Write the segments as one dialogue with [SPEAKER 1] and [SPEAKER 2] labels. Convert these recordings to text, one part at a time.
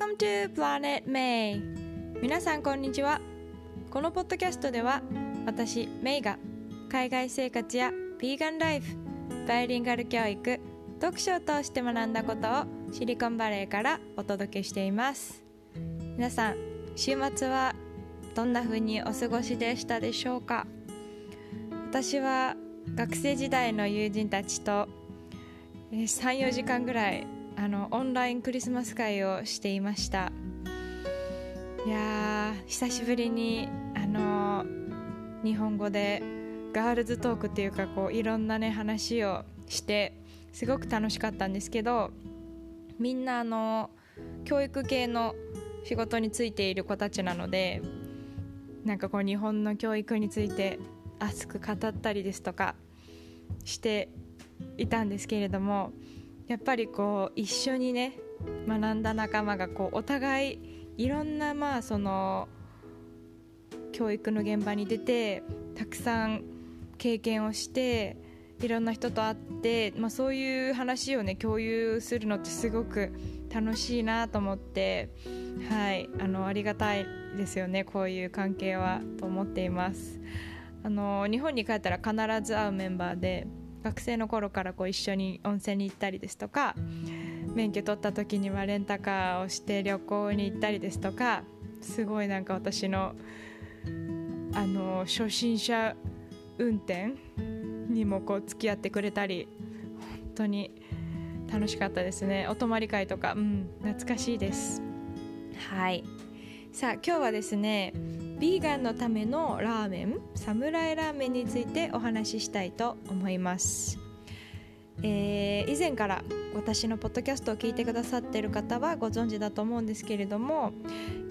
[SPEAKER 1] Welcome to Planet May. 皆さんこんにちは。このポッドキャストでは私メイが海外生活やヴィーガンライフバイリンガル教育読書を通して学んだことをシリコンバレーからお届けしています。皆さん週末はどんな風にお過ごしでしたでしょうか？私は学生時代の友人たちと34時間ぐらいあのオンラインクリスマス会をしていました。いや久しぶりにあの日本語でガールズトークっていうかこういろんなね話をしてすごく楽しかったんですけどみんなあの教育系の仕事についている子たちなのでなんかこう日本の教育について熱く語ったりですとかしていたんですけれどもやっぱりこう一緒にね学んだ仲間がこうお互いいろんなまあその教育の現場に出てたくさん経験をしていろんな人と会って、まあ、そういう話をね共有するのってすごく楽しいなと思ってはいあのありがたいですよねこういう関係はと思っています。あの日本に帰ったら必ず会うメンバーで学生の頃からこう一緒に温泉に行ったりですとか免許取った時にはレンタカーをして旅行に行ったりですとかすごいなんか私のあの初心者運転にもこう付き合ってくれたり本当に楽しかったですね。お泊まり会とかうん懐かしいです。はい。さあ今日はですねビーガンのためのラーメンサムライラーメンについてお話ししたいと思います、えー、以前から私のポッドキャストを聞いてくださっている方はご存知だと思うんですけれども、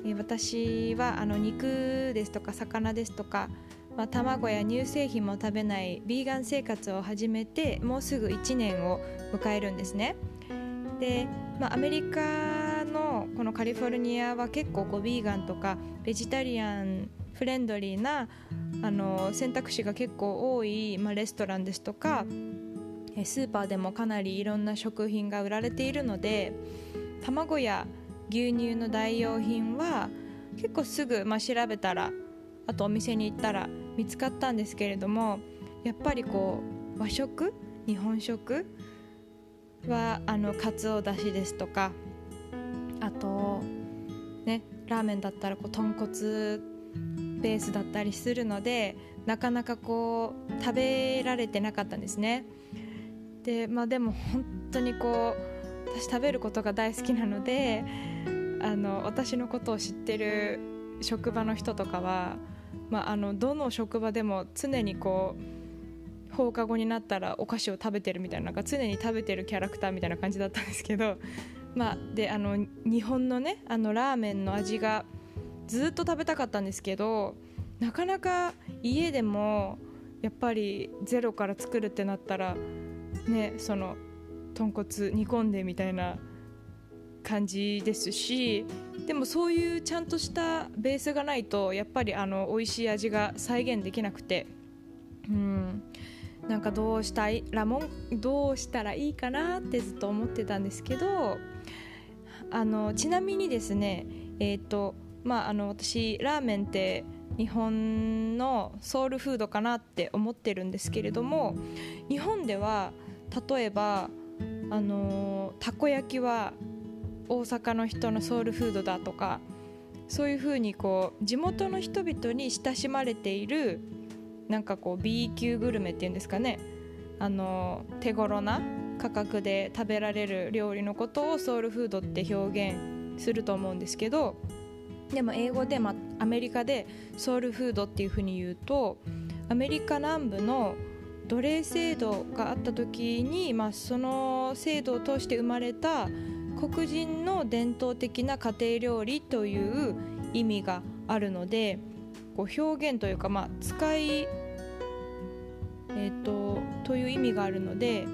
[SPEAKER 1] えー、私はあの肉ですとか魚ですとかまあ、卵や乳製品も食べないビーガン生活を始めてもうすぐ1年を迎えるんですね。で、まあ、アメリカこのカリフォルニアは結構こうビーガンとかベジタリアンフレンドリーなあの選択肢が結構多い、まあ、レストランですとかスーパーでもかなりいろんな食品が売られているので卵や牛乳の代用品は結構すぐ、まあ、調べたらあとお店に行ったら見つかったんですけれどもやっぱりこう和食？日本食？はあのかつおだしですとかねラーメンだったらこう豚骨ベースだったりするのでなかなかこう食べられてなかったんですね。でまあでも本当にこう私食べることが大好きなのであの私のことを知ってる職場の人とかはまあ、あのどの職場でも常にこう放課後になったらお菓子を食べてるみたいななんか常に食べてるキャラクターみたいな感じだったんですけど、まあ、であの日本のねあのラーメンの味がずっと食べたかったんですけどなかなか家でもやっぱりゼロから作るってなったらねその豚骨煮込んでみたいな感じですしでもそういうちゃんとしたベースがないとやっぱりあの美味しい味が再現できなくてうん。なんかどうしたい？ラモンどうしたらいいかなってずっと思ってたんですけどあのちなみにですねえっ、ー、とまああの私ラーメンって日本のソウルフードかなって思ってるんですけれども日本では例えばあのたこ焼きは大阪の人のソウルフードだとかそういうふうにこう地元の人々に親しまれているなんかこう B 級グルメっていうんですかね。あの手頃な価格で食べられる料理のことをソウルフードって表現すると思うんですけどでも英語で、ま、アメリカでソウルフードっていうふうに言うとアメリカ南部の奴隷制度があった時に、まあ、その制度を通して生まれた黒人の伝統的な家庭料理という意味があるのでこう表現というか、まあ、使い、えーと、という意味があるので、う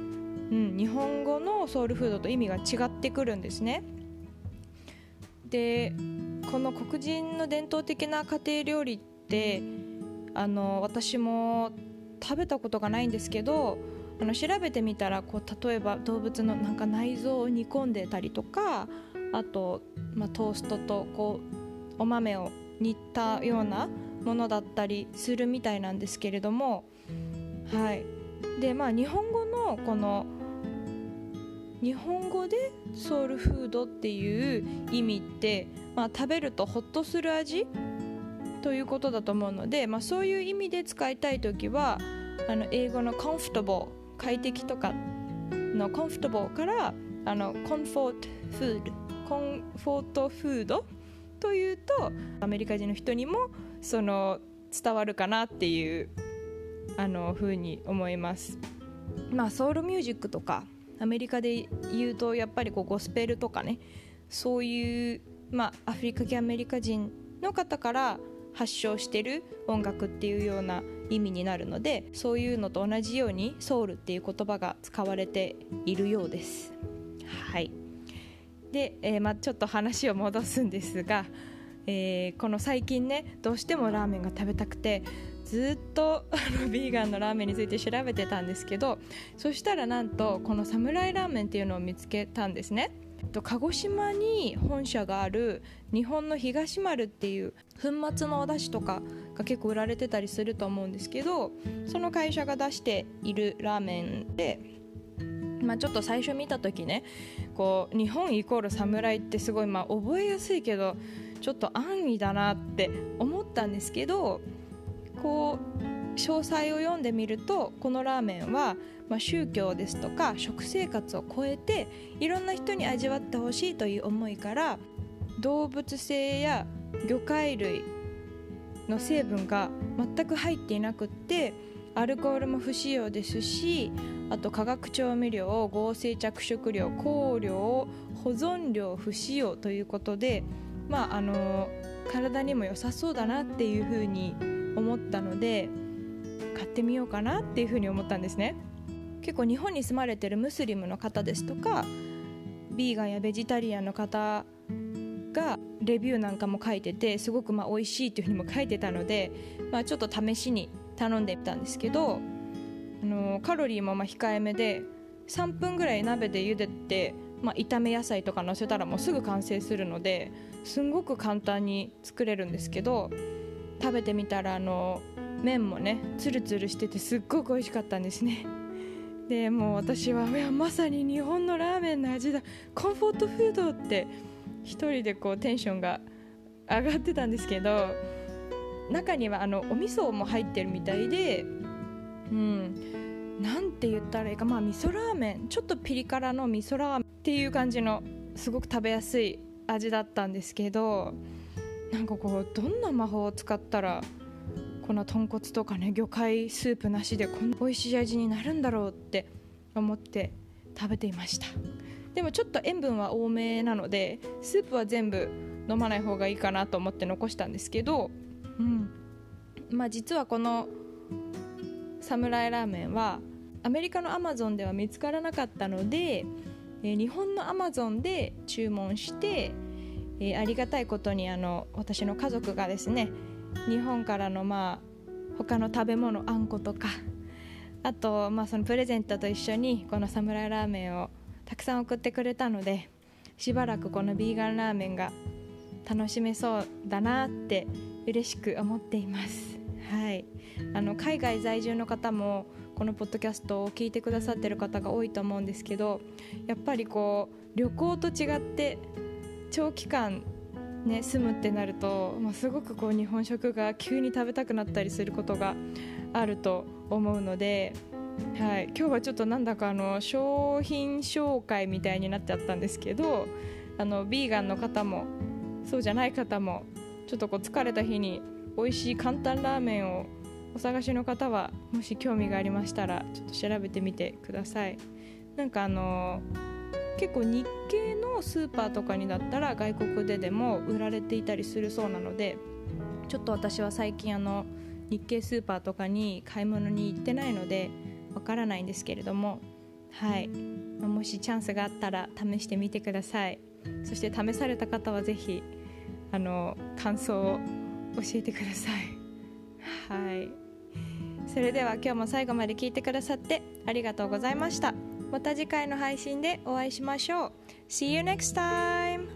[SPEAKER 1] ん、日本語のソウルフードと意味が違ってくるんですね。でこの黒人の伝統的な家庭料理ってあの私も食べたことがないんですけどあの調べてみたらこう例えば動物のなんか内臓を煮込んでたりとかあと、まあ、トーストとこうお豆を煮たようなものだったりするみたいなんですけれどもはい。でまあ日本語のこの日本語でソウルフードっていう意味って、まあ、食べるとホッとする味ということだと思うので、まあ、そういう意味で使いたい時はあの英語の comfortable 快適とかの comfortable からあの comfort food コンフォートフードというとアメリカ人の人にもその伝わるかなっていうあの風に思います。まあソウルミュージックとかアメリカで言うとやっぱりこうゴスペルとかねそういう、まあ、アフリカ系アメリカ人の方から発祥してる音楽っていうような意味になるのでそういうのと同じようにソウルっていう言葉が使われているようです。はい。で、えー、まあ、ちょっと話を戻すんですが、えー、この最近ねどうしてもラーメンが食べたくてずっとあのビーガンのラーメンについて調べてたんですけどそしたらなんとこのサムライラーメンっていうのを見つけたんですね。鹿児島に本社がある日本の東丸っていう粉末のお出汁とかが結構売られてたりすると思うんですけどその会社が出しているラーメンで、まあ、ちょっと最初見た時ねこう日本イコール侍ってすごいまあ覚えやすいけどちょっと安易だなって思ったんですけどこう詳細を読んでみるとこのラーメンは、まあ、宗教ですとか食生活を超えていろんな人に味わってほしいという思いから動物性や魚介類の成分が全く入っていなくってアルコールも不使用ですしあと化学調味料合成着色料香料保存料不使用ということでまああの体にも良さそうだなっていうふうに思ったので買ってみようかなっていうふうに思ったんですね。結構日本に住まれてるムスリムの方ですとかビーガンやベジタリアンの方がレビューなんかも書いててすごくまあ美味しいというふうにも書いてたので、まあ、ちょっと試しに頼んでみたんですけどあのカロリーもま控えめで3分ぐらい鍋で茹でて、まあ、炒め野菜とかのせたらもうすぐ完成するのですんごく簡単に作れるんですけど食べてみたらあの麺もねツルツルしててすっごく美味しかったんですね。でもう私はいやまさに日本のラーメンの味だ。コンフォートフードって一人でこうテンションが上がってたんですけど中にはあのお味噌も入ってるみたいでうんなんて言ったらいいか。まあ味噌ラーメン。ちょっとピリ辛の味噌ラーメンっていう感じのすごく食べやすい味だったんですけどなんかこうどんな魔法を使ったらこの豚骨とかね魚介スープなしでこんな美味しい味になるんだろうって思って食べていました。でもちょっと塩分は多めなのでスープは全部飲まない方がいいかなと思って残したんですけど、うん。まあ、実はこのサムライラーメンはアメリカのアマゾンでは見つからなかったので、えー、日本のアマゾンで注文してえー、ありがたいことにあの私の家族がですね日本からのまあ他の食べ物あんことかあと、まあ、そのプレゼントと一緒にこのサムライラーメンをたくさん送ってくれたのでしばらくこのビーガンラーメンが楽しめそうだなって嬉しく思っています、はい、あの海外在住の方もこのポッドキャストを聞いてくださってる方が多いと思うんですけどやっぱりこう旅行と違って長期間ね、住むってなると、まあ、すごくこう日本食が急に食べたくなったりすることがあると思うので、はい、今日はちょっとなんだかあの商品紹介みたいになっちゃったんですけどあのビーガンの方もそうじゃない方もちょっとこう疲れた日に美味しい簡単ラーメンをお探しの方はもし興味がありましたらちょっと調べてみてください。なんかあのー結構日系のスーパーとかにだったら外国ででも売られていたりするそうなのでちょっと私は最近あの日系スーパーとかに買い物に行ってないのでわからないんですけれどもはい、ま、もしチャンスがあったら試してみてください。そして試された方はぜひあの感想を教えてください。はい。それでは今日も最後まで聞いてくださってありがとうございました。また次回の配信でお会いしましょう See you next time!